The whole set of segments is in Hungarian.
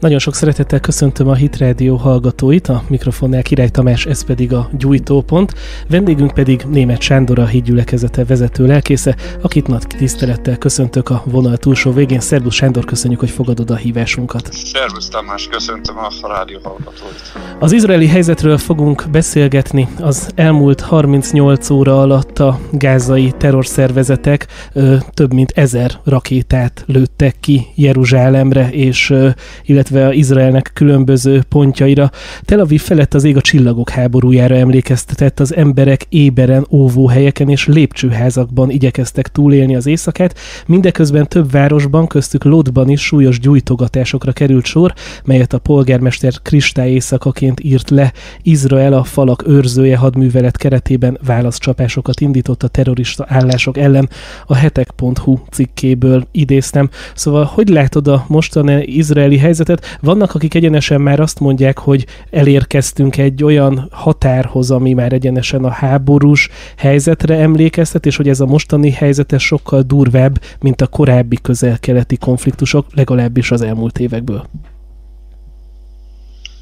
Nagyon sok szeretettel köszöntöm a Hit Radio hallgatóit, a mikrofonnál Király Tamás, ez pedig a gyújtópont. Vendégünk pedig német Sándor, a hídgyülekezete vezető lelkésze, akit nagy tisztelettel köszöntök a vonal túlsó végén. Szerbusz Sándor, köszönjük, hogy fogadod a hívásunkat. Szervusz Tamás, köszöntöm a rádió hallgatóit. Az izraeli helyzetről fogunk beszélgetni. Az elmúlt 38 óra alatt a gázai terrorszervezetek ö, több mint ezer rakétát lőttek ki Jeruzsálemre, és ö, illetve illetve Izraelnek különböző pontjaira. Tel Aviv felett az ég a csillagok háborújára emlékeztetett, az emberek éberen, óvóhelyeken és lépcsőházakban igyekeztek túlélni az éjszakát, mindeközben több városban, köztük Lodban is súlyos gyújtogatásokra került sor, melyet a polgármester kristály éjszakaként írt le. Izrael a falak őrzője hadművelet keretében válaszcsapásokat indított a terrorista állások ellen. A hetek.hu cikkéből idéztem. Szóval hogy látod a mostani izraeli helyzetet? Vannak, akik egyenesen már azt mondják, hogy elérkeztünk egy olyan határhoz, ami már egyenesen a háborús helyzetre emlékeztet, és hogy ez a mostani helyzet sokkal durvább, mint a korábbi közel-keleti konfliktusok, legalábbis az elmúlt évekből.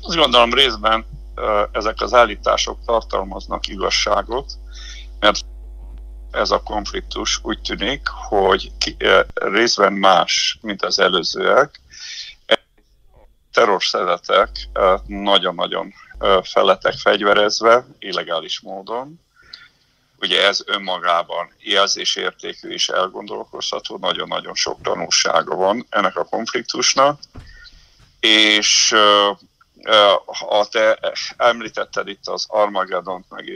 Azt gondolom részben ezek az állítások tartalmaznak igazságot, mert ez a konfliktus úgy tűnik, hogy részben más, mint az előzőek, terrorszeretek nagyon-nagyon feletek fegyverezve, illegális módon. Ugye ez önmagában jelzésértékű és elgondolkozható, nagyon-nagyon sok tanulsága van ennek a konfliktusnak, és ha te említetted itt az Armageddon, meg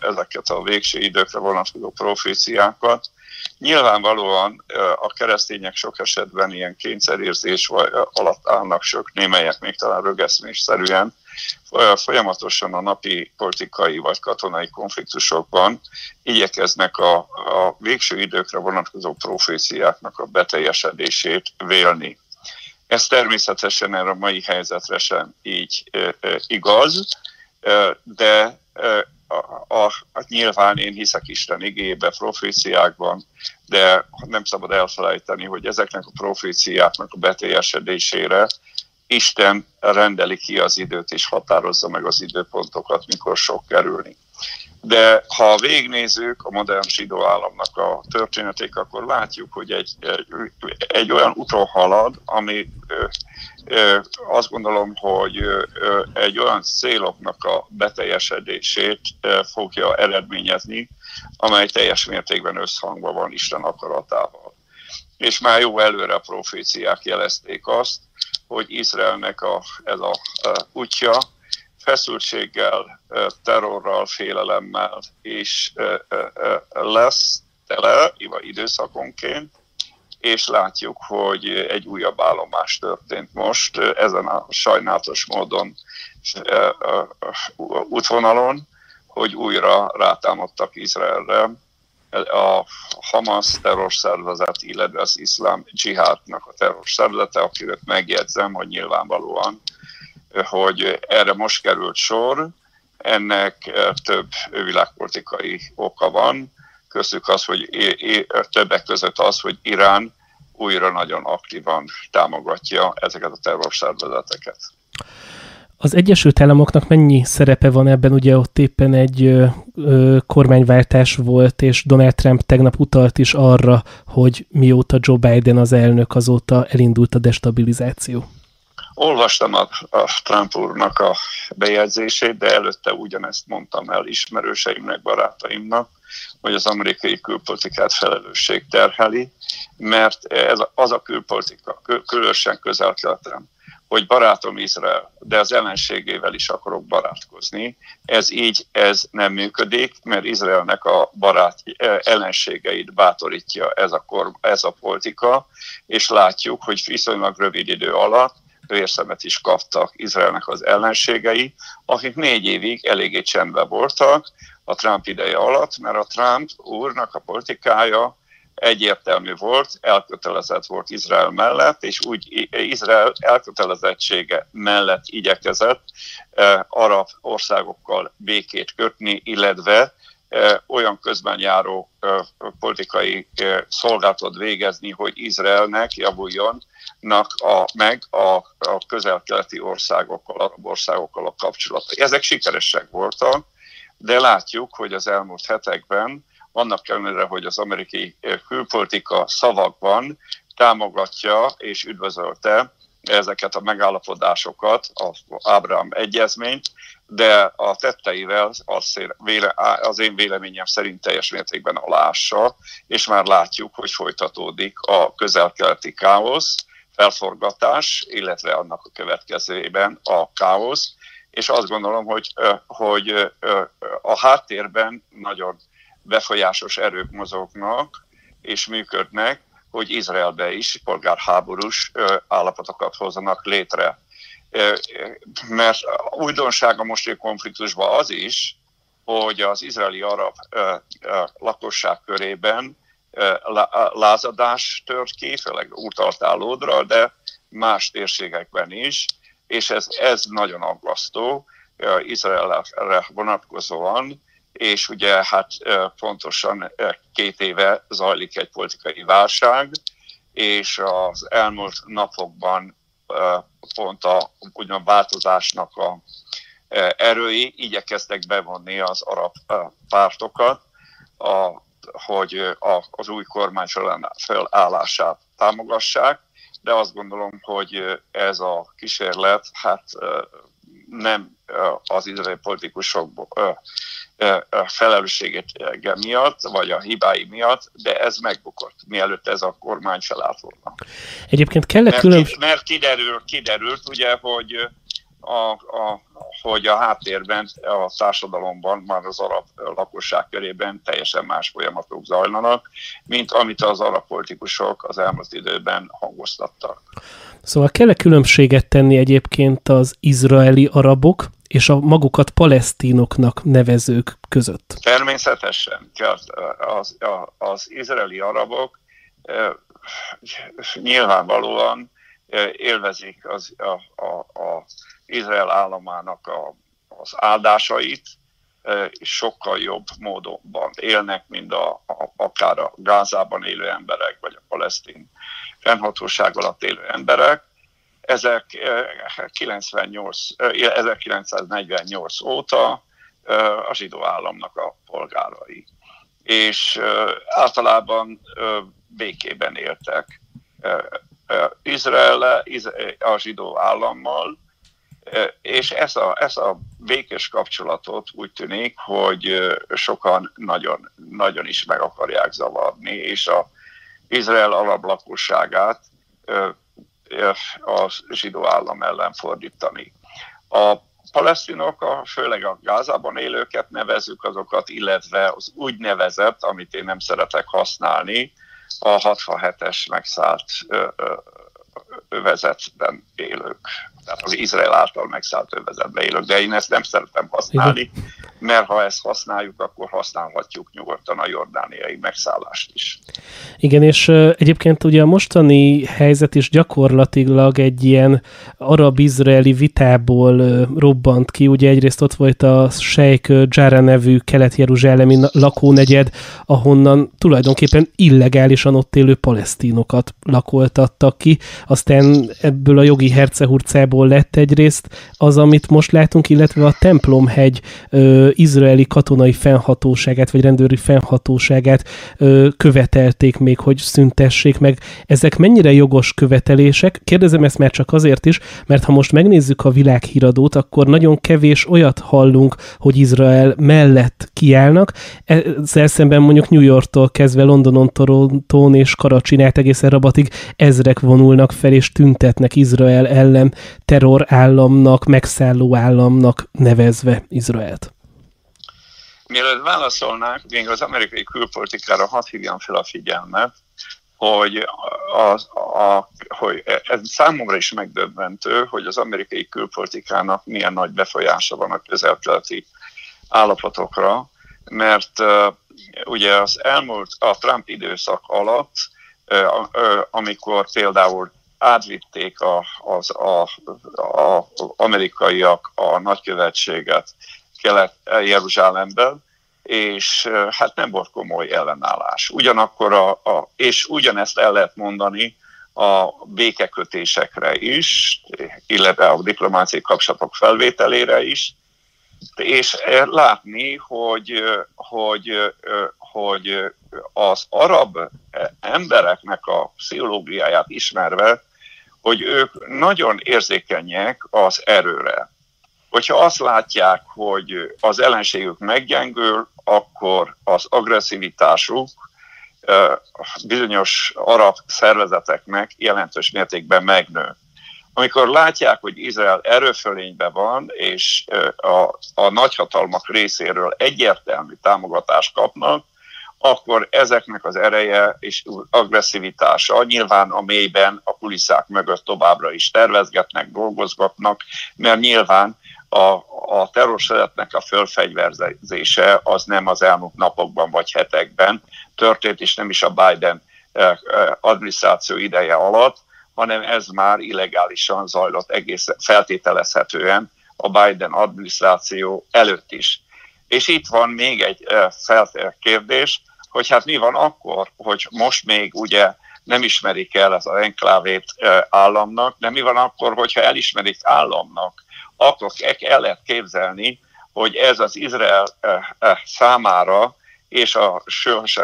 ezeket a végső időkre vonatkozó proféciákat, Nyilvánvalóan a keresztények sok esetben ilyen kényszerérzés alatt állnak, sok némelyek még talán rögeszmésszerűen, folyamatosan a napi politikai vagy katonai konfliktusokban igyekeznek a, a végső időkre vonatkozó proféciáknak a beteljesedését vélni. Ez természetesen erre a mai helyzetre sem így igaz, de a, a, a, nyilván én hiszek Isten igébe, proféciákban, de nem szabad elfelejteni, hogy ezeknek a proféciáknak a beteljesedésére Isten rendeli ki az időt és határozza meg az időpontokat, mikor sok kerülni. De ha végnézzük a modern zsidó államnak a történetét, akkor látjuk, hogy egy, egy, egy olyan úton halad, ami azt gondolom, hogy egy olyan céloknak a beteljesedését fogja eredményezni, amely teljes mértékben összhangban van Isten akaratával. És már jó előre a proféciák jelezték azt, hogy Izraelnek a, ez a, a útja feszültséggel, terrorral, félelemmel is lesz tele időszakonként, és látjuk, hogy egy újabb állomás történt most ezen a sajnálatos módon útvonalon, hogy újra rátámadtak Izraelre a Hamas terrorszervezet, illetve az iszlám dzsihádnak a terrorszervezete, akiket megjegyzem, hogy nyilvánvalóan, hogy erre most került sor, ennek több világpolitikai oka van, köztük az, hogy többek között az, hogy Irán újra nagyon aktívan támogatja ezeket a terrorszervezeteket. Az Egyesült Államoknak mennyi szerepe van ebben? Ugye ott éppen egy ö, ö, kormányváltás volt, és Donald Trump tegnap utalt is arra, hogy mióta Joe Biden az elnök, azóta elindult a destabilizáció. Olvastam a, a Trump úrnak a bejegyzését, de előtte ugyanezt mondtam el ismerőseimnek, barátaimnak, hogy az amerikai külpolitikát felelősség terheli, mert ez az a külpolitika, különösen közel hogy barátom Izrael, de az ellenségével is akarok barátkozni. Ez így, ez nem működik, mert Izraelnek a barát ellenségeit bátorítja ez a, kor, ez a politika, és látjuk, hogy viszonylag rövid idő alatt vérszemet is kaptak Izraelnek az ellenségei, akik négy évig eléggé csendben voltak a Trump ideje alatt, mert a Trump úrnak a politikája egyértelmű volt, elkötelezett volt Izrael mellett, és úgy Izrael elkötelezettsége mellett igyekezett eh, arab országokkal békét kötni, illetve eh, olyan közben járó eh, politikai szolgálatot végezni, hogy Izraelnek javuljon a, meg a, a közel-keleti országokkal, arab országokkal a kapcsolatai. Ezek sikeresek voltak, de látjuk, hogy az elmúlt hetekben, annak ellenére, hogy az amerikai külpolitika szavakban támogatja és üdvözölte ezeket a megállapodásokat, az Ábrám egyezményt, de a tetteivel az, az én véleményem szerint teljes mértékben alássa, és már látjuk, hogy folytatódik a közel-keleti káosz, felforgatás, illetve annak a következőjében a káosz, és azt gondolom, hogy, hogy a háttérben nagyon befolyásos erők mozognak és működnek, hogy Izraelbe is polgárháborús állapotokat hozzanak létre. Mert a mostani konfliktusban az is, hogy az izraeli arab lakosság körében lázadás tört ki, főleg utaltálódra, de más térségekben is, és ez, ez nagyon aggasztó Izraelre vonatkozóan, és ugye hát pontosan két éve zajlik egy politikai válság, és az elmúlt napokban pont a úgymond változásnak a erői igyekeztek bevonni az arab pártokat, a, hogy a, az új kormány felállását támogassák, de azt gondolom, hogy ez a kísérlet hát nem az izraeli politikusok felelősségét miatt, vagy a hibái miatt, de ez megbukott, mielőtt ez a kormány felállt volna. Egyébként kellett mert, különbség... Mert kiderül, kiderült, ugye, hogy a, a, hogy a háttérben, a társadalomban, már az arab lakosság körében teljesen más folyamatok zajlanak, mint amit az arab politikusok az elmúlt időben hangoztattak. Szóval kell-e különbséget tenni egyébként az izraeli arabok és a magukat palesztinoknak nevezők között? Természetesen. Az, az, az izraeli arabok nyilvánvalóan élvezik az, a, a, a Izrael államának a, az áldásait, és sokkal jobb módonban élnek, mint a, a, akár a Gázában élő emberek, vagy a palesztin fennhatóság alatt élő emberek. Ezek 98, 1948 óta a zsidó államnak a polgárai. És általában békében éltek Izrael a zsidó állammal, és ez a, ez a békés kapcsolatot úgy tűnik, hogy sokan nagyon, nagyon is meg akarják zavarni, és a Izrael alaplakosságát a zsidó állam ellen fordítani. A palesztinok, a, főleg a Gázában élőket nevezük azokat, illetve az úgynevezett, amit én nem szeretek használni, a 67-es megszállt övezetben élők, tehát az Izrael által megszállt övezetben élők, de én ezt nem szeretem használni, mert ha ezt használjuk, akkor használhatjuk nyugodtan a jordániai megszállást is. Igen, és egyébként ugye a mostani helyzet is gyakorlatilag egy ilyen arab-izraeli vitából robbant ki. Ugye egyrészt ott volt a Sheikh Jara nevű kelet-jeruzsálemi lakónegyed, ahonnan tulajdonképpen illegálisan ott élő palesztinokat lakoltattak ki. Aztán ebből a jogi hercehurcából lett egyrészt az, amit most látunk, illetve a templomhegy ö, izraeli katonai fennhatóságát, vagy rendőri fennhatóságát ö, követelték még, hogy szüntessék meg. Ezek mennyire jogos követelések? Kérdezem ezt már csak azért is, mert ha most megnézzük a világhíradót, akkor nagyon kevés olyat hallunk, hogy Izrael mellett kiállnak. Ezzel szemben mondjuk New Yorktól kezdve Londonon, Torontón és Karacsin át egészen Rabatig ezrek vonulnak fel és tüntetnek Izrael ellen terrorállamnak, megszálló államnak nevezve Izraelt. Mielőtt válaszolnák, még az amerikai külpolitikára hadd hívjam fel a figyelmet, hogy, az, a, hogy ez számomra is megdöbbentő, hogy az amerikai külpolitikának milyen nagy befolyása van a közelkeleti állapotokra, mert uh, ugye az elmúlt, a Trump időszak alatt, uh, uh, amikor például átvitték a, az, a, a amerikaiak a nagykövetséget Kelet-Jeruzsálemben, és hát nem volt komoly ellenállás. Ugyanakkor, a, a, és ugyanezt el lehet mondani a békekötésekre is, illetve a diplomáciai kapcsolatok felvételére is, és látni, hogy, hogy, hogy az arab embereknek a pszichológiáját ismerve, hogy ők nagyon érzékenyek az erőre. Hogyha azt látják, hogy az ellenségük meggyengül, akkor az agresszivitásuk bizonyos arab szervezeteknek jelentős mértékben megnő. Amikor látják, hogy Izrael erőfölényben van, és a, a nagyhatalmak részéről egyértelmű támogatást kapnak, akkor ezeknek az ereje és agresszivitása nyilván a mélyben, a kulisszák mögött továbbra is tervezgetnek, dolgozgatnak, mert nyilván a, a terrorszeretnek a fölfegyverzése az nem az elmúlt napokban vagy hetekben történt, és nem is a Biden eh, eh, adminisztráció ideje alatt, hanem ez már illegálisan zajlott egész feltételezhetően a Biden adminisztráció előtt is. És itt van még egy feltér kérdés, hogy hát mi van akkor, hogy most még ugye nem ismerik el az enklávét államnak, de mi van akkor, hogyha elismerik államnak, akkor el lehet képzelni, hogy ez az Izrael számára és a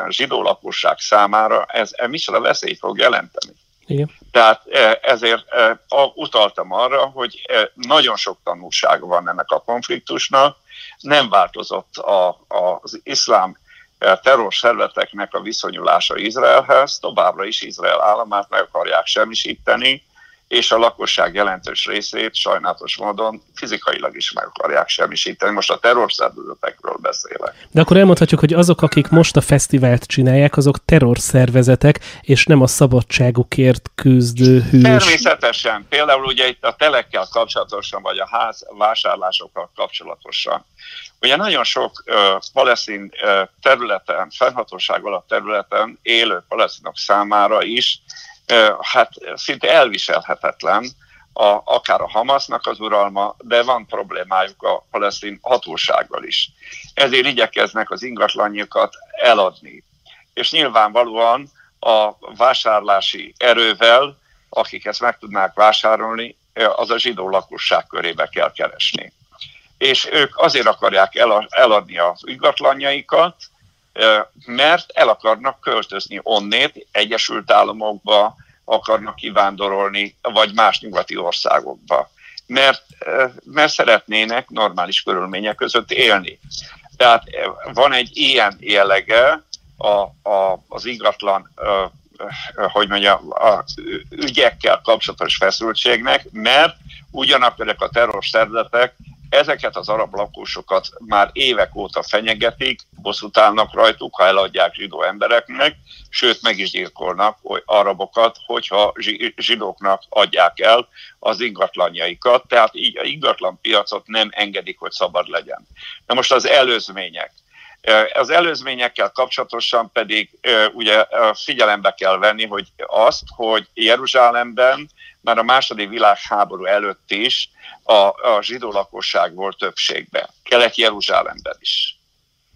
zsidó lakosság számára ez micsoda veszélyt fog jelenteni. Igen. Tehát ezért utaltam arra, hogy nagyon sok tanulsága van ennek a konfliktusnak, nem változott a, az iszlám terrorszerveteknek a viszonyulása Izraelhez, továbbra is Izrael államát meg akarják semmisíteni, és a lakosság jelentős részét sajnálatos módon fizikailag is meg akarják semmisíteni. Most a terrorszervezetekről beszélek. De akkor elmondhatjuk, hogy azok, akik most a fesztivált csinálják, azok terrorszervezetek, és nem a szabadságukért küzdő hűs. Természetesen. Például ugye itt a telekkel kapcsolatosan, vagy a ház vásárlásokkal kapcsolatosan. Ugye nagyon sok uh, területen, fennhatóság alatt területen élő palesztinok számára is hát szinte elviselhetetlen, a, akár a Hamasnak az uralma, de van problémájuk a palesztin hatósággal is. Ezért igyekeznek az ingatlanjukat eladni. És nyilvánvalóan a vásárlási erővel, akik ezt meg tudnák vásárolni, az a zsidó lakosság körébe kell keresni. És ők azért akarják eladni az ingatlanjaikat, mert el akarnak költözni onnét, Egyesült Államokba akarnak kivándorolni, vagy más nyugati országokba, mert, mert szeretnének normális körülmények között élni. Tehát van egy ilyen jellege a, a, az ingatlan hogy mondjam, a ügyekkel kapcsolatos feszültségnek, mert ugyanakkor a terrorszervezetek Ezeket az arab lakósokat már évek óta fenyegetik, bosszút állnak rajtuk, ha eladják zsidó embereknek, sőt meg is gyilkolnak arabokat, hogyha zsidóknak adják el az ingatlanjaikat, tehát így a ingatlan piacot nem engedik, hogy szabad legyen. Na most az előzmények. Az előzményekkel kapcsolatosan pedig ugye figyelembe kell venni, hogy azt, hogy Jeruzsálemben már a második világháború előtt is a, a zsidó lakosság volt többségben. Kelet-Jeruzsálemben is.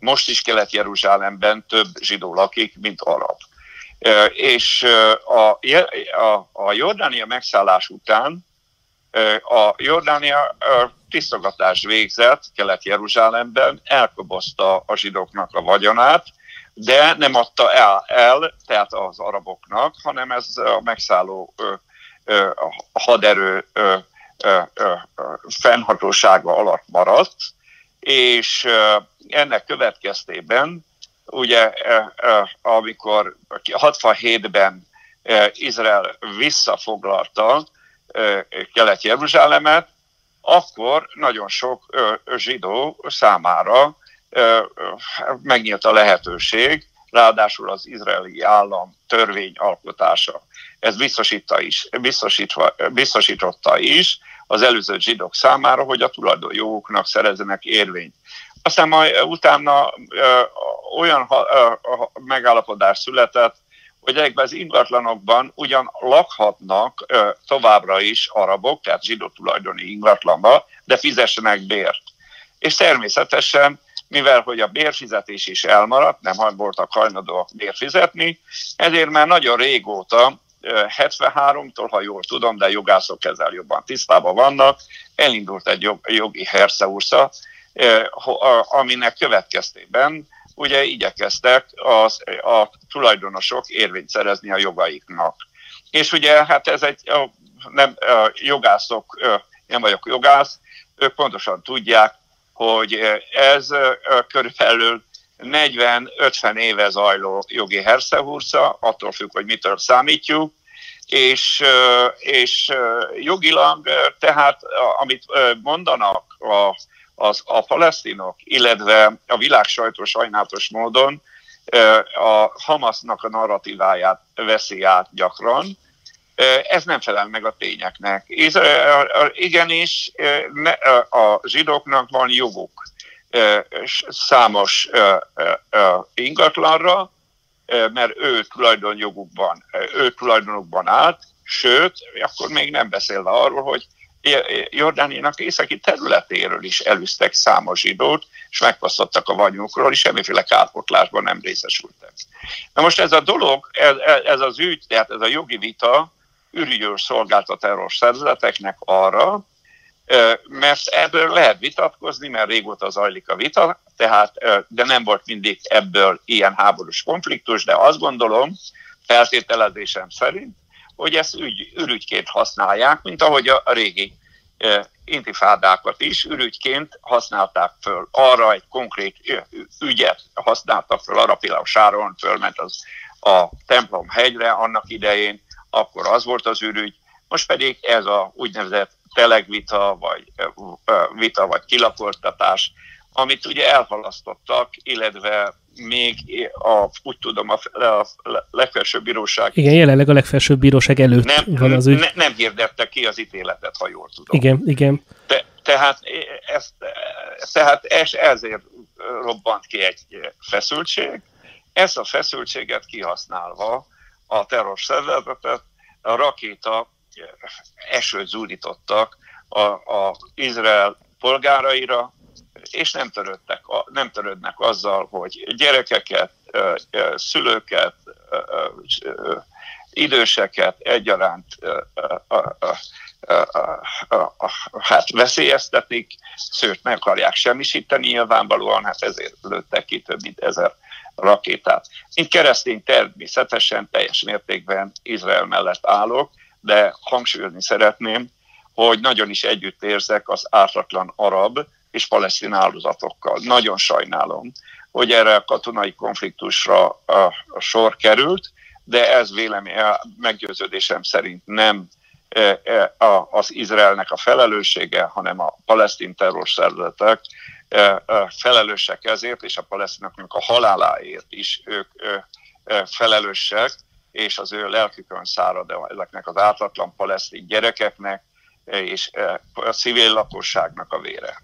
Most is Kelet-Jeruzsálemben több zsidó lakik, mint arab. És a, a, a Jordánia megszállás után a Jordánia tisztogatást végzett Kelet-Jeruzsálemben, elkobozta a zsidóknak a vagyonát, de nem adta el, el, tehát az araboknak, hanem ez a megszálló a haderő fennhatósága alatt maradt, és ennek következtében ugye amikor 67-ben Izrael visszafoglalta Kelet-Jeruzsálemet, akkor nagyon sok zsidó számára megnyílt a lehetőség, ráadásul az izraeli állam törvényalkotása. Ez biztosítta is, biztosítva, biztosította is az előző zsidók számára, hogy a tulajdonjogoknak szerezzenek érvényt. Aztán majd utána ö, olyan ha, ö, megállapodás született, hogy ezekben az ingatlanokban ugyan lakhatnak ö, továbbra is arabok, tehát zsidó tulajdoni ingatlanba, de fizessenek bért. És természetesen mivel hogy a bérfizetés is elmaradt, nem voltak hajlandóak bérfizetni, ezért már nagyon régóta 73-tól, ha jól tudom, de jogászok ezzel jobban tisztában vannak, elindult egy jogi herszeúrsza, aminek következtében ugye igyekeztek az, a tulajdonosok érvényt szerezni a jogaiknak. És ugye hát ez egy, nem, jogászok, nem vagyok jogász, ők pontosan tudják, hogy ez körülbelül 40-50 éve zajló jogi herszehúrca, attól függ, hogy mitől számítjuk, és, és jogilag tehát, amit mondanak a, az, a palesztinok, illetve a világ sajtó sajnálatos módon a Hamasnak a narratíváját veszi át gyakran, ez nem felel meg a tényeknek. Igenis, a zsidóknak van joguk számos ingatlanra, mert ő tulajdonjogukban, ő tulajdonukban állt, sőt, akkor még nem beszélve arról, hogy Jordániának északi területéről is elűztek számos zsidót, és megfosztottak a vagyonukról, és semmiféle kárpotlásban nem részesültek. Na most ez a dolog, ez, ez az ügy, tehát ez a jogi vita ürügyőr szolgált a terrorszervezeteknek arra, mert ebből lehet vitatkozni, mert régóta zajlik a vita, tehát, de nem volt mindig ebből ilyen háborús konfliktus, de azt gondolom, feltételezésem szerint, hogy ezt ügy, ürügyként használják, mint ahogy a régi intifádákat is ürügyként használták föl. Arra egy konkrét ügyet használtak föl, arra például Sáron fölment az a templom hegyre annak idején, akkor az volt az ürügy, most pedig ez a úgynevezett telegvita, vagy vita, vagy kilakoltatás, amit ugye elhalasztottak, illetve még a, úgy tudom, a, a legfelsőbb bíróság... Igen, jelenleg a legfelsőbb bíróság előtt nem, van az ügy. Ne, nem hirdette ki az ítéletet, ha jól tudom. Igen, igen. De, tehát, ezt, tehát ez, ezért robbant ki egy feszültség. Ezt a feszültséget kihasználva a terror szervezetet, a rakéta esőt zúdítottak a, a Izrael polgáraira, és nem, törődtek, nem törődnek azzal, hogy gyerekeket, szülőket, időseket egyaránt hát veszélyeztetik, sőt meg akarják semmisíteni nyilvánvalóan, hát ezért lőttek ki több mint ezer rakétát. Mint keresztény természetesen teljes mértékben Izrael mellett állok, de hangsúlyozni szeretném, hogy nagyon is együtt érzek az ártatlan arab és palesztin áldozatokkal. Nagyon sajnálom, hogy erre a katonai konfliktusra a, sor került, de ez vélemény, meggyőződésem szerint nem az Izraelnek a felelőssége, hanem a palesztin terrorszervezetek felelősek ezért, és a palesztinoknak a haláláért is ők felelősek, és az ő lelkükön szárad ezeknek az ártatlan palesztin gyerekeknek és a civil lakosságnak a vére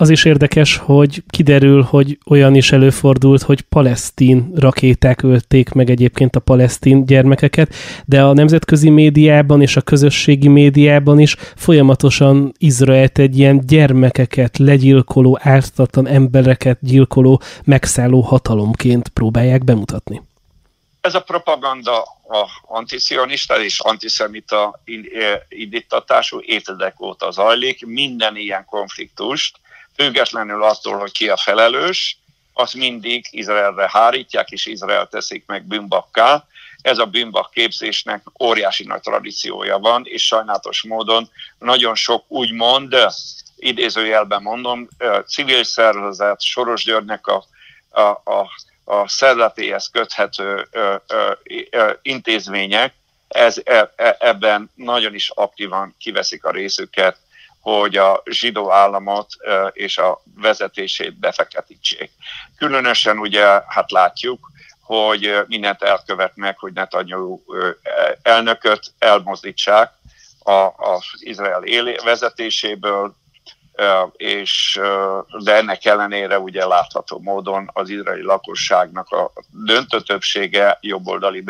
az is érdekes, hogy kiderül, hogy olyan is előfordult, hogy palesztin rakéták ölték meg egyébként a palesztin gyermekeket, de a nemzetközi médiában és a közösségi médiában is folyamatosan Izraelt egy ilyen gyermekeket legyilkoló, ártatlan embereket gyilkoló, megszálló hatalomként próbálják bemutatni. Ez a propaganda a antiszionista és antiszemita indítatású évtizedek óta zajlik. Minden ilyen konfliktust függetlenül attól, hogy ki a felelős, azt mindig Izraelre hárítják, és Izrael teszik meg bűnbakká. Ez a bűnbak képzésnek óriási nagy tradíciója van, és sajnálatos módon nagyon sok úgymond, idézőjelben mondom, civil szervezet, Soros Györgynek a, a, a, a szervezetéhez köthető ö, ö, ö, intézmények ez, e, e, ebben nagyon is aktívan kiveszik a részüket, hogy a zsidó államot és a vezetését befeketítsék. Különösen ugye, hát látjuk, hogy mindent elkövetnek, hogy Netanyahu elnököt elmozdítsák az Izrael vezetéséből, és, de ennek ellenére ugye látható módon az izraeli lakosságnak a döntő többsége jobboldali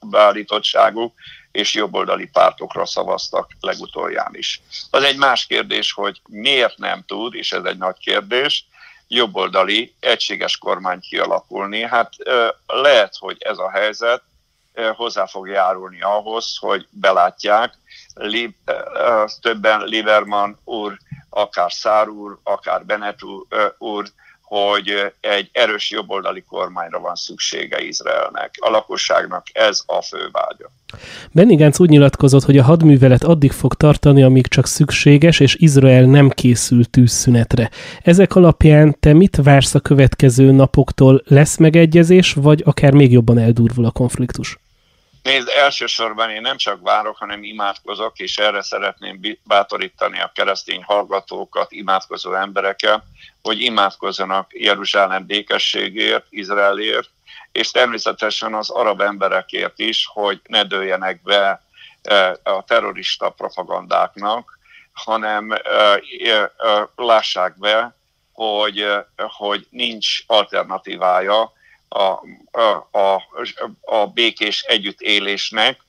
beállítottságú, és jobboldali pártokra szavaztak legutolján is. Az egy más kérdés, hogy miért nem tud, és ez egy nagy kérdés, jobboldali egységes kormány kialakulni. Hát lehet, hogy ez a helyzet hozzá fog járulni ahhoz, hogy belátják, többen Lieberman úr, akár Szár úr, akár Bennett úr, hogy egy erős jobboldali kormányra van szüksége Izraelnek. A lakosságnak ez a fő vágya. Benny Gantz úgy nyilatkozott, hogy a hadművelet addig fog tartani, amíg csak szükséges, és Izrael nem készül tűzszünetre. Ezek alapján te mit vársz a következő napoktól? Lesz megegyezés, vagy akár még jobban eldurvul a konfliktus? Nézd, elsősorban én nem csak várok, hanem imádkozok, és erre szeretném bátorítani a keresztény hallgatókat, imádkozó embereket, hogy imádkozzanak Jeruzsálem békességért, Izraelért, és természetesen az arab emberekért is, hogy ne dőljenek be e, a terrorista propagandáknak, hanem e, e, lássák be, hogy, hogy nincs alternatívája a, a, a, a békés együttélésnek,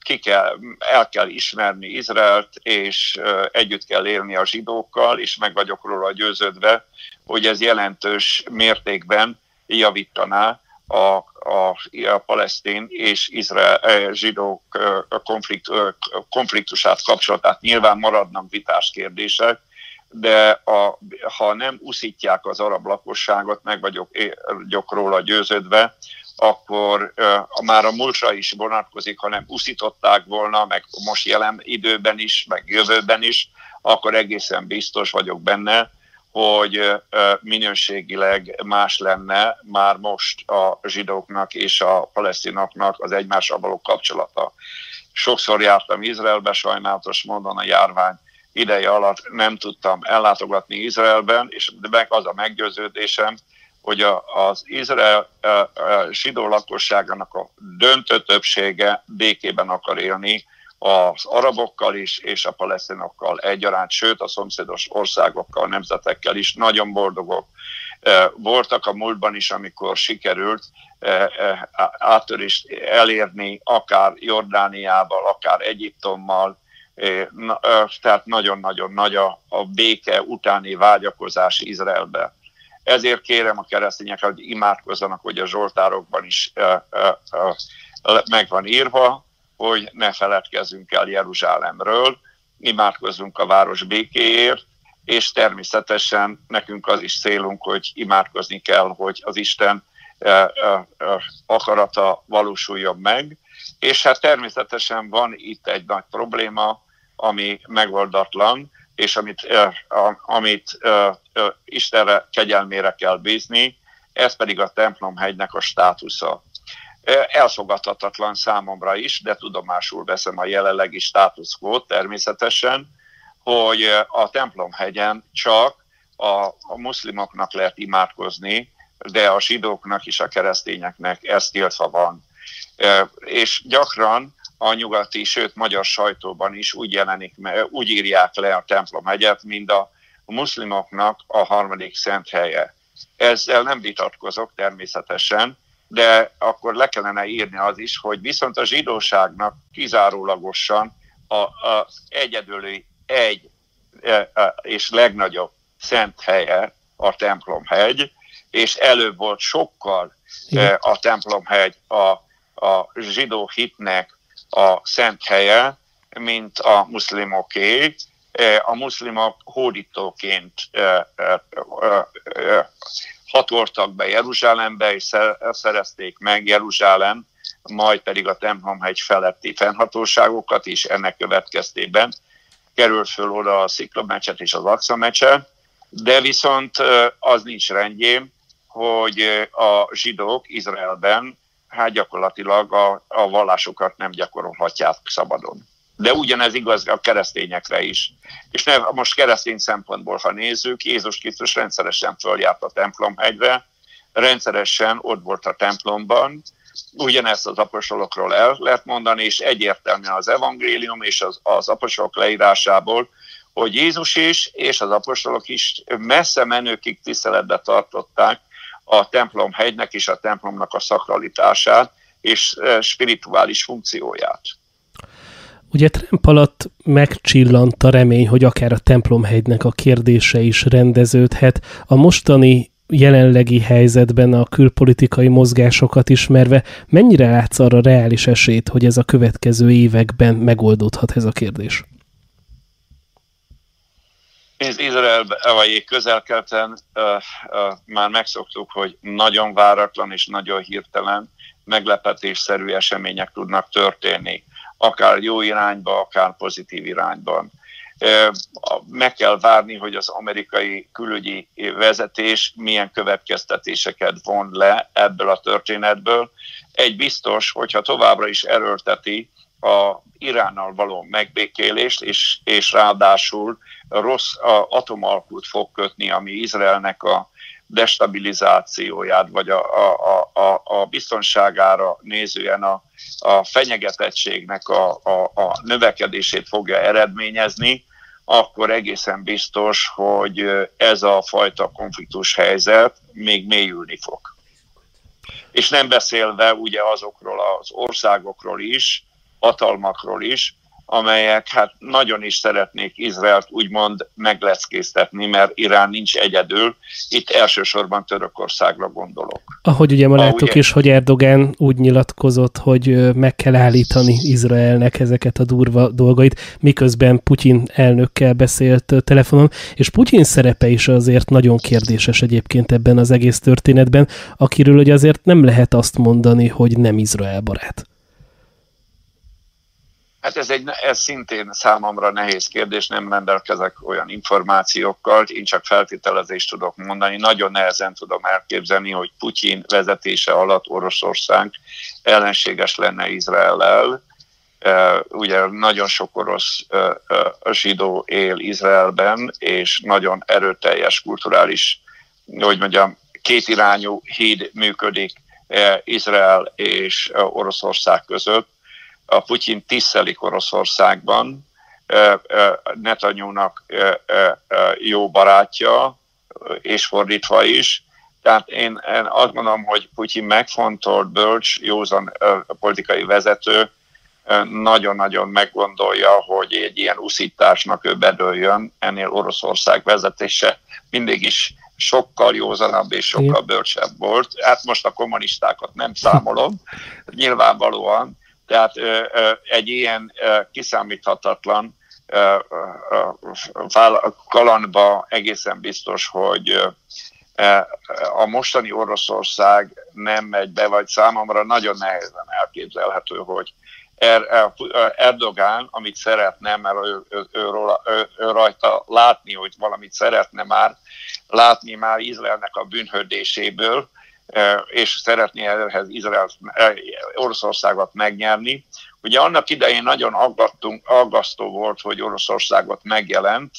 ki kell, el kell ismerni Izraelt, és együtt kell élni a zsidókkal, és meg vagyok róla győződve, hogy ez jelentős mértékben javítaná a, a, a palesztin és izrael zsidók konflikt, konfliktusát, kapcsolatát. Nyilván maradnak vitás kérdések, de a, ha nem uszítják az arab lakosságot, meg vagyok, vagyok róla győződve, akkor uh, már a múltra is vonatkozik, hanem uszították volna, meg most jelen időben is, meg jövőben is, akkor egészen biztos vagyok benne, hogy uh, minőségileg más lenne már most a zsidóknak és a palesztinoknak az egymással való kapcsolata. Sokszor jártam Izraelbe, sajnálatos módon a járvány ideje alatt nem tudtam ellátogatni Izraelben, és meg az a meggyőződésem, hogy a, az Izrael a, a zsidó lakosságának a döntő többsége békében akar élni az arabokkal is, és a palesztinokkal egyaránt, sőt a szomszédos országokkal, nemzetekkel is. Nagyon boldogok voltak a múltban is, amikor sikerült áttörést elérni, akár Jordániával, akár Egyiptommal, tehát nagyon-nagyon nagy a, a béke utáni vágyakozás Izraelbe. Ezért kérem a keresztényeket, hogy imádkozzanak, hogy a Zsoltárokban is meg van írva, hogy ne feledkezzünk el Jeruzsálemről, imádkozzunk a város békéért, és természetesen nekünk az is célunk, hogy imádkozni kell, hogy az Isten akarata valósuljon meg, és hát természetesen van itt egy nagy probléma, ami megoldatlan, és amit, amit Istenre kegyelmére kell bízni, ez pedig a templomhegynek a státusza. Elfogadhatatlan számomra is, de tudomásul veszem a jelenlegi státuszkót természetesen, hogy a templomhegyen csak a, a muszlimoknak lehet imádkozni, de a zsidóknak és a keresztényeknek ez tiltva van. És gyakran a nyugati, sőt magyar sajtóban is úgy jelenik, úgy írják le a templomhegyet, mint a muszlimoknak a harmadik szent helye. Ezzel nem vitatkozok természetesen, de akkor le kellene írni az is, hogy viszont a zsidóságnak kizárólagosan az egyedüli egy e, e, és legnagyobb szent helye a templomhegy, és előbb volt sokkal Igen. a templomhegy a, a zsidó hitnek a szent helye, mint a muszlimoké. E, a muszlimok hódítóként e, e, hatoltak be Jeruzsálembe, és szerezték meg Jeruzsálem, majd pedig a Templomhegy feletti fennhatóságokat is ennek következtében került föl oda a Sziklomecset és az Aksa mecse, de viszont az nincs rendjén, hogy a zsidók Izraelben hát gyakorlatilag a, a vallásokat nem gyakorolhatják szabadon. De ugyanez igaz a keresztényekre is. És ne, most keresztény szempontból, ha nézzük, Jézus Krisztus rendszeresen följárt a templomhegyre, rendszeresen ott volt a templomban, ugyanezt az apostolokról el lehet mondani, és egyértelműen az evangélium és az, az apostolok leírásából, hogy Jézus is és az apostolok is messze menőkig tiszteletbe tartották a templom hegynek és a templomnak a szakralitását és e, spirituális funkcióját. Ugye Trump alatt megcsillant a remény, hogy akár a templomhegynek a kérdése is rendeződhet. A mostani jelenlegi helyzetben a külpolitikai mozgásokat ismerve, mennyire látsz arra reális esélyt, hogy ez a következő években megoldódhat ez a kérdés? Izraelben, vagy közelkelten uh, uh, már megszoktuk, hogy nagyon váratlan és nagyon hirtelen, meglepetésszerű események tudnak történni, akár jó irányba, akár pozitív irányban. Meg kell várni, hogy az amerikai külügyi vezetés milyen következtetéseket von le ebből a történetből. Egy biztos, hogyha továbbra is erőlteti a Iránnal való megbékélést, és, és ráadásul rossz atomalkut fog kötni, ami Izraelnek a destabilizációját, vagy a, a, a, a biztonságára nézően a, a fenyegetettségnek a, a, a növekedését fogja eredményezni, akkor egészen biztos, hogy ez a fajta konfliktus helyzet még mélyülni fog. És nem beszélve ugye azokról az országokról is, hatalmakról is, amelyek hát nagyon is szeretnék Izraelt úgymond megleckéztetni, mert Irán nincs egyedül. Itt elsősorban Törökországra gondolok. Ahogy ugye ma láttuk is, hogy Erdogán úgy nyilatkozott, hogy meg kell állítani Izraelnek ezeket a durva dolgait, miközben Putyin elnökkel beszélt telefonon, és Putyin szerepe is azért nagyon kérdéses egyébként ebben az egész történetben, akiről ugye azért nem lehet azt mondani, hogy nem Izrael barát. Hát ez, egy, ez szintén számomra nehéz kérdés, nem rendelkezek olyan információkkal, én csak feltételezést tudok mondani. Nagyon nehezen tudom elképzelni, hogy Putyin vezetése alatt Oroszország ellenséges lenne Izraellel. Ugye nagyon sok orosz zsidó él Izraelben, és nagyon erőteljes kulturális, hogy mondjam, kétirányú híd működik Izrael és Oroszország között a Putyin tisztelik Oroszországban, Netanyúnak jó barátja, és fordítva is. Tehát én, én azt mondom, hogy Putyin megfontolt, bölcs, józan politikai vezető, nagyon-nagyon meggondolja, hogy egy ilyen uszításnak ő bedőljön, ennél Oroszország vezetése mindig is sokkal józanabb és sokkal bölcsebb volt. Hát most a kommunistákat nem számolom, nyilvánvalóan, tehát egy ilyen kiszámíthatatlan kalandba egészen biztos, hogy a mostani Oroszország nem megy be, vagy számomra nagyon nehezen elképzelhető, hogy er, Erdogán, amit szeretne, mert ő, ő, ő, ő, ő rajta látni, hogy valamit szeretne már, látni már Izraelnek a bűnhődéséből, és szeretné ehhez Izrael, Oroszországot megnyerni. Ugye annak idején nagyon aggattunk, aggasztó volt, hogy Oroszországot megjelent,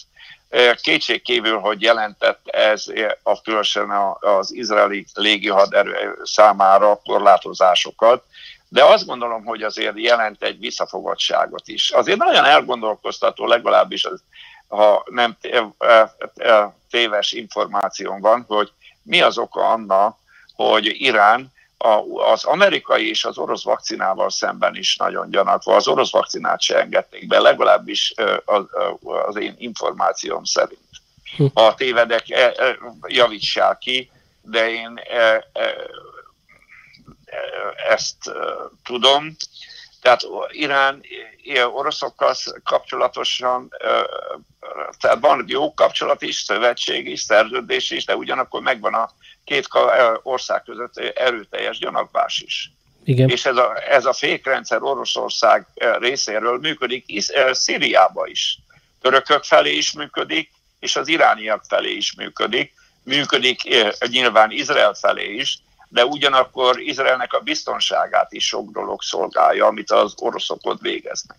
Kétségkívül, hogy jelentett ez a különösen az izraeli légihaderő számára korlátozásoságokat, de azt gondolom, hogy azért jelent egy visszafogottságot is. Azért nagyon elgondolkoztató, legalábbis az, ha nem téves információ van, hogy mi az oka annak, hogy Irán az amerikai és az orosz vakcinával szemben is nagyon gyanakva. Az orosz vakcinát se engedték be, legalábbis az én információm szerint. Hm. Ha tévedek, e, e, javítsák ki, de én ezt tudom. Tehát Irán oroszokkal kapcsolatosan, tehát van jó kapcsolat is, szövetség is, szerződés is, de ugyanakkor megvan a két ország között erőteljes gyanakvás is. Igen. És ez a, ez a fékrendszer Oroszország részéről működik Szíriába is. Törökök felé is működik, és az irániak felé is működik. Működik nyilván Izrael felé is, de ugyanakkor Izraelnek a biztonságát is sok dolog szolgálja, amit az oroszok ott végeznek.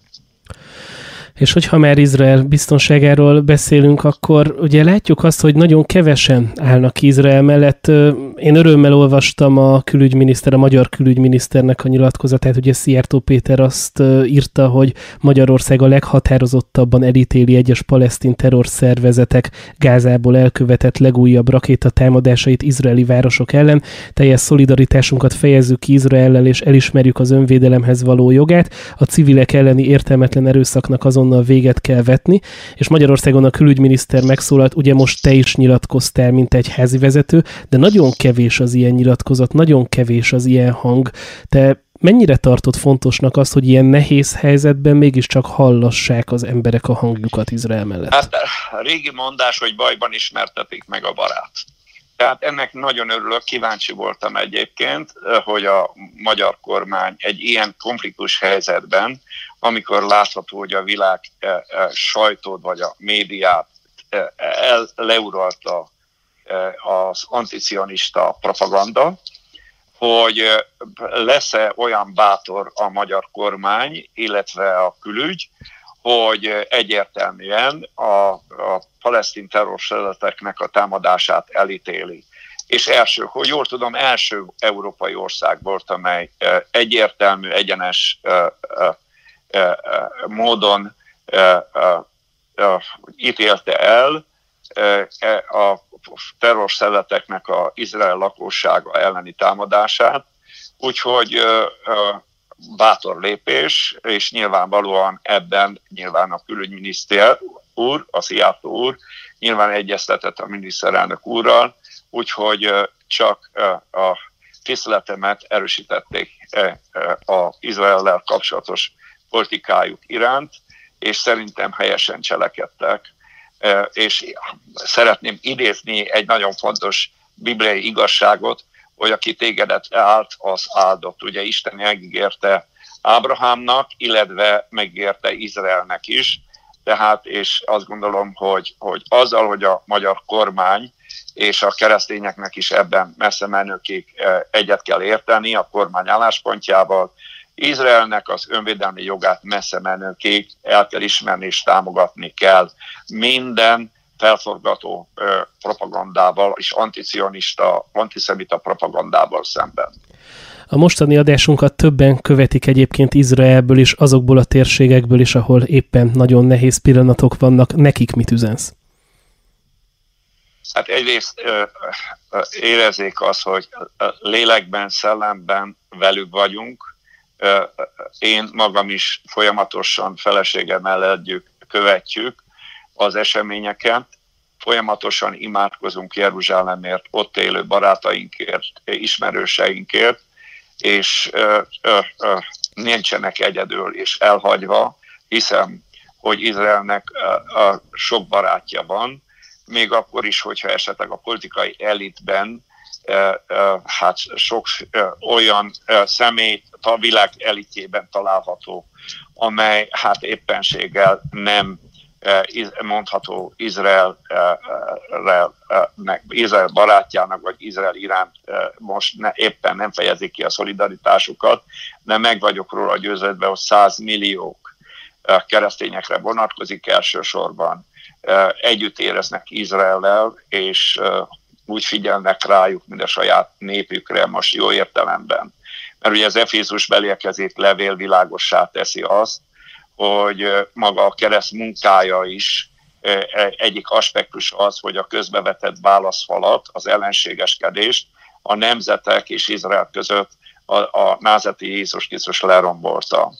És hogyha már Izrael biztonságáról beszélünk, akkor ugye látjuk azt, hogy nagyon kevesen állnak Izrael mellett. Én örömmel olvastam a külügyminiszter, a magyar külügyminiszternek a nyilatkozatát, ugye Szijjártó Péter azt írta, hogy Magyarország a leghatározottabban elítéli egyes palesztin terrorszervezetek Gázából elkövetett legújabb rakétatámadásait izraeli városok ellen. Teljes szolidaritásunkat fejezzük ki Izraellel, és elismerjük az önvédelemhez való jogát. A civilek elleni értelmetlen erőszaknak azon azonnal véget kell vetni, és Magyarországon a külügyminiszter megszólalt, ugye most te is nyilatkoztál, mint egy házi vezető, de nagyon kevés az ilyen nyilatkozat, nagyon kevés az ilyen hang. Te mennyire tartott fontosnak azt, hogy ilyen nehéz helyzetben mégiscsak hallassák az emberek a hangjukat Izrael mellett? Hát a régi mondás, hogy bajban ismertetik meg a barát. Tehát ennek nagyon örülök, kíváncsi voltam egyébként, hogy a magyar kormány egy ilyen konfliktus helyzetben, amikor látható, hogy a világ eh, eh, sajtót vagy a médiát eh, el, leuralta az anticionista propaganda, hogy lesz-e olyan bátor a magyar kormány, illetve a külügy, hogy egyértelműen a, a palesztin terrorszervezeteknek a támadását elítéli. És első, hogy jól tudom, első európai ország volt, amely egyértelmű, egyenes módon ítélte el a terrorszervezeteknek a Izrael lakossága elleni támadását, úgyhogy bátor lépés, és nyilvánvalóan ebben nyilván a külügyminiszter úr, a Szijjártó úr nyilván egyeztetett a miniszterelnök úrral, úgyhogy csak a tiszteletemet erősítették az Izraellel kapcsolatos politikájuk iránt, és szerintem helyesen cselekedtek. És szeretném idézni egy nagyon fontos bibliai igazságot, hogy aki tégedet állt, az áldott. Ugye Isten megígérte Ábrahámnak, illetve megígérte Izraelnek is, tehát, és azt gondolom, hogy, hogy azzal, hogy a magyar kormány és a keresztényeknek is ebben messze menőkig egyet kell érteni a kormány álláspontjával, Izraelnek az önvédelmi jogát messze menőkig el kell ismerni és támogatni kell minden felforgató propagandával és anticionista, antiszemita propagandával szemben. A mostani adásunkat többen követik egyébként Izraelből és azokból a térségekből is, ahol éppen nagyon nehéz pillanatok vannak. Nekik mit üzensz? Hát egyrészt ö, ö, érezzék azt, hogy lélekben, szellemben velük vagyunk. Én magam is folyamatosan feleségem mellett követjük az eseményeket, folyamatosan imádkozunk Jeruzsálemért, ott élő barátainkért, ismerőseinkért, és ö, ö, ö, nincsenek egyedül és elhagyva, hiszem, hogy Izraelnek ö, ö, sok barátja van, még akkor is, hogyha esetleg a politikai elitben hát sok olyan személy a világ elitjében található, amely hát éppenséggel nem mondható Izrael, eh, Izrael barátjának, vagy Izrael iránt most ne, éppen nem fejezik ki a szolidaritásukat, de meg vagyok róla győződve, hogy 100 milliók keresztényekre vonatkozik elsősorban, együtt éreznek Izraellel, és úgy figyelnek rájuk, mint a saját népükre, most jó értelemben. Mert ugye az Efézus belérkezét levél világossá teszi azt, hogy maga a kereszt munkája is e, egyik aspektus az, hogy a közbevetett válaszfalat, az ellenségeskedést a nemzetek és Izrael között a, a názeti Jézus Krisztus lerombolta.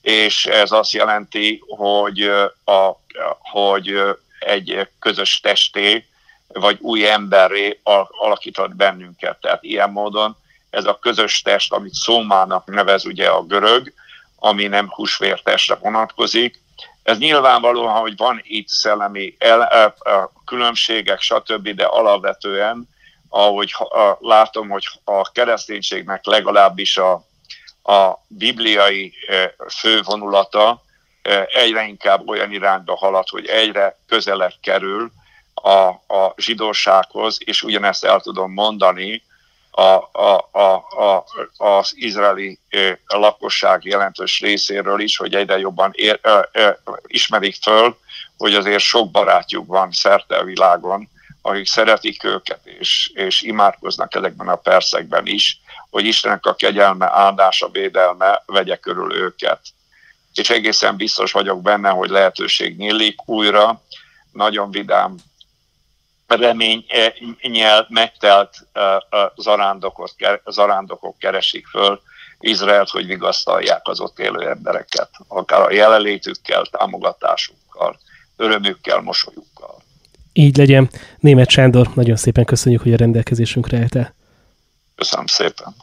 És ez azt jelenti, hogy, a, hogy egy közös testé, vagy új emberré alakított bennünket. Tehát ilyen módon ez a közös test, amit szómának nevez ugye a görög, ami nem húsvértestre vonatkozik. Ez nyilvánvalóan, hogy van itt szellemi el, el, el, különbségek, stb., de alapvetően, ahogy a, látom, hogy a kereszténységnek legalábbis a, a bibliai e, fővonulata e, egyre inkább olyan irányba halad, hogy egyre közelebb kerül a, a zsidósághoz, és ugyanezt el tudom mondani a, a, a, a, az izraeli lakosság jelentős részéről is, hogy egyre jobban ér, ö, ö, ismerik föl, hogy azért sok barátjuk van szerte a világon, akik szeretik őket, és, és imádkoznak ezekben a percekben is, hogy Istennek a kegyelme, áldása, védelme vegye körül őket. És egészen biztos vagyok benne, hogy lehetőség nyílik újra, nagyon vidám reménynyel megtelt zarándokot, zarándokok keresik föl Izraelt, hogy vigasztalják az ott élő embereket, akár a jelenlétükkel, támogatásukkal, örömükkel, mosolyukkal. Így legyen. Német Sándor, nagyon szépen köszönjük, hogy a rendelkezésünkre állt Köszönöm szépen.